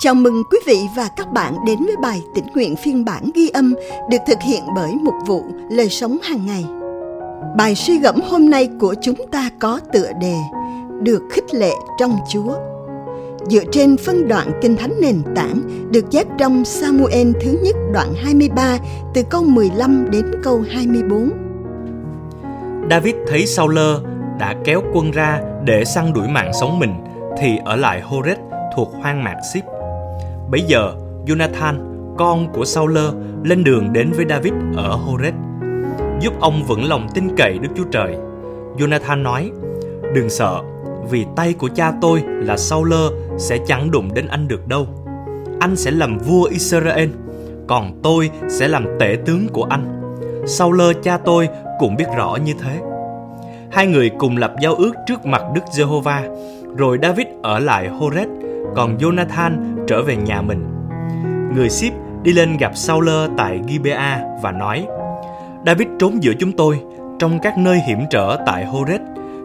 Chào mừng quý vị và các bạn đến với bài tĩnh nguyện phiên bản ghi âm được thực hiện bởi một vụ lời sống hàng ngày. Bài suy gẫm hôm nay của chúng ta có tựa đề Được khích lệ trong Chúa. Dựa trên phân đoạn Kinh Thánh nền tảng được chép trong Samuel thứ nhất đoạn 23 từ câu 15 đến câu 24. David thấy Saul đã kéo quân ra để săn đuổi mạng sống mình, thì ở lại Horeb thuộc hoang mạc Sip. Bấy giờ, Jonathan, con của Saul, lên đường đến với David ở Horeb, giúp ông vững lòng tin cậy Đức Chúa Trời. Jonathan nói, Đừng sợ, vì tay của cha tôi là Saul sẽ chẳng đụng đến anh được đâu. Anh sẽ làm vua Israel, còn tôi sẽ làm tể tướng của anh. Saul cha tôi cũng biết rõ như thế. Hai người cùng lập giao ước trước mặt Đức Giê-hô-va, rồi David ở lại Horeb còn Jonathan trở về nhà mình. Người ship đi lên gặp Saul tại Gibea và nói: David trốn giữa chúng tôi trong các nơi hiểm trở tại Horeb,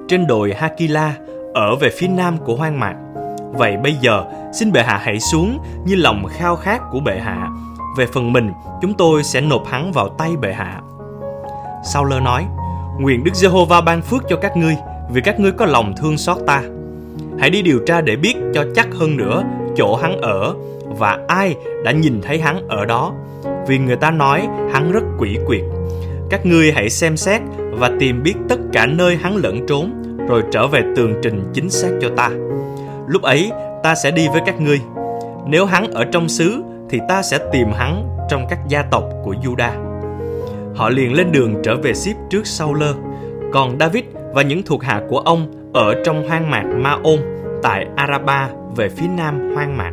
trên đồi Hakila, ở về phía nam của hoang mạc. Vậy bây giờ, xin bệ hạ hãy xuống như lòng khao khát của bệ hạ. Về phần mình, chúng tôi sẽ nộp hắn vào tay bệ hạ. Saul nói: Nguyện Đức Giê-hô-va ban phước cho các ngươi, vì các ngươi có lòng thương xót ta. Hãy đi điều tra để biết cho chắc hơn nữa chỗ hắn ở và ai đã nhìn thấy hắn ở đó, vì người ta nói hắn rất quỷ quyệt. Các ngươi hãy xem xét và tìm biết tất cả nơi hắn lẫn trốn, rồi trở về tường trình chính xác cho ta. Lúc ấy ta sẽ đi với các ngươi. Nếu hắn ở trong xứ thì ta sẽ tìm hắn trong các gia tộc của Juda. Họ liền lên đường trở về Ship trước Saul. Còn David và những thuộc hạ của ông ở trong hoang mạc Ma-ôn tại Araba về phía nam hoang mạc.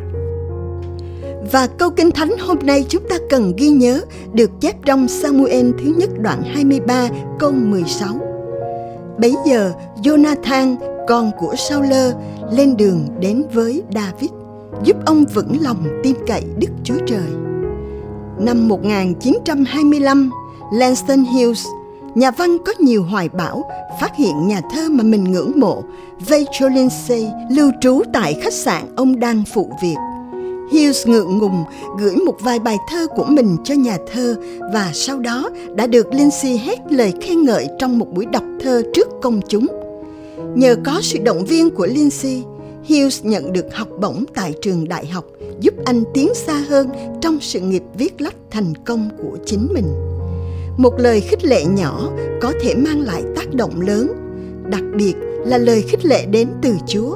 Và câu kinh thánh hôm nay chúng ta cần ghi nhớ được chép trong Samuel thứ nhất đoạn 23 câu 16. Bấy giờ Jonathan, con của Saul, lên đường đến với David, giúp ông vững lòng tin cậy Đức Chúa Trời. Năm 1925, Lanston Hughes, nhà văn có nhiều hoài bão, phát hiện nhà thơ mà mình ngưỡng mộ, Rachel Lindsay, lưu trú tại khách sạn ông đang phụ việc. Hughes ngượng ngùng gửi một vài bài thơ của mình cho nhà thơ và sau đó đã được Lindsay hét lời khen ngợi trong một buổi đọc thơ trước công chúng. Nhờ có sự động viên của Lindsay, Hughes nhận được học bổng tại trường đại học, giúp anh tiến xa hơn trong sự nghiệp viết lách thành công của chính mình. Một lời khích lệ nhỏ có thể mang lại tác động lớn, đặc biệt là lời khích lệ đến từ Chúa.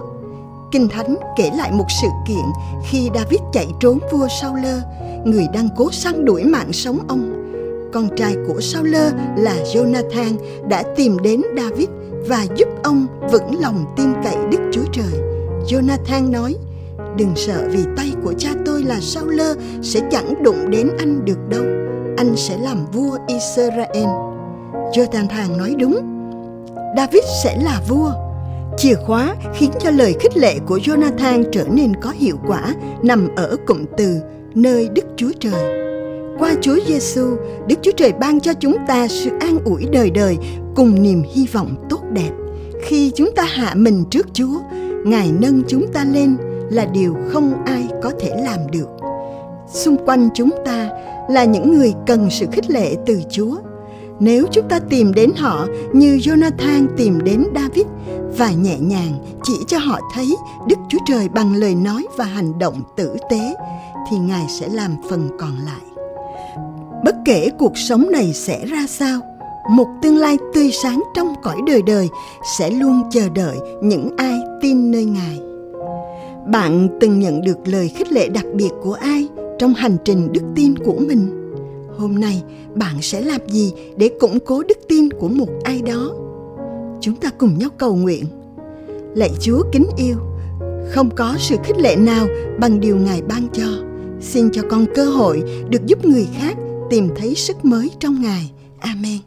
Kinh Thánh kể lại một sự kiện khi David chạy trốn vua Saul, người đang cố săn đuổi mạng sống ông. Con trai của Saul là Jonathan đã tìm đến David và giúp ông vững lòng tin cậy Đức Chúa Trời. Jonathan nói, Đừng sợ vì tay của cha tôi là Saul sẽ chẳng đụng đến anh được đâu. Anh sẽ làm vua Israel. Jonathan nói đúng. David sẽ là vua. Chìa khóa khiến cho lời khích lệ của Jonathan trở nên có hiệu quả nằm ở cụm từ nơi Đức Chúa Trời. Qua Chúa Giêsu, Đức Chúa Trời ban cho chúng ta sự an ủi đời đời cùng niềm hy vọng tốt đẹp. Khi chúng ta hạ mình trước Chúa, Ngài nâng chúng ta lên là điều không ai có thể làm được. Xung quanh chúng ta là những người cần sự khích lệ từ Chúa. Nếu chúng ta tìm đến họ như Jonathan tìm đến David và nhẹ nhàng chỉ cho họ thấy Đức Chúa Trời bằng lời nói và hành động tử tế thì Ngài sẽ làm phần còn lại. Bất kể cuộc sống này sẽ ra sao, một tương lai tươi sáng trong cõi đời đời sẽ luôn chờ đợi những ai tin nơi Ngài. Bạn từng nhận được lời khích lệ đặc biệt của ai trong hành trình đức tin của mình? Hôm nay bạn sẽ làm gì để củng cố đức tin của một ai đó? Chúng ta cùng nhau cầu nguyện. Lạy Chúa kính yêu, không có sự khích lệ nào bằng điều Ngài ban cho. Xin cho con cơ hội được giúp người khác tìm thấy sức mới trong Ngài. Amen.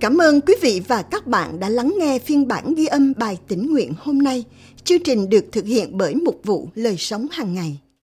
Cảm ơn quý vị và các bạn đã lắng nghe phiên bản ghi âm bài tĩnh nguyện hôm nay. Chương trình được thực hiện bởi Mục vụ Lời Sống hàng ngày.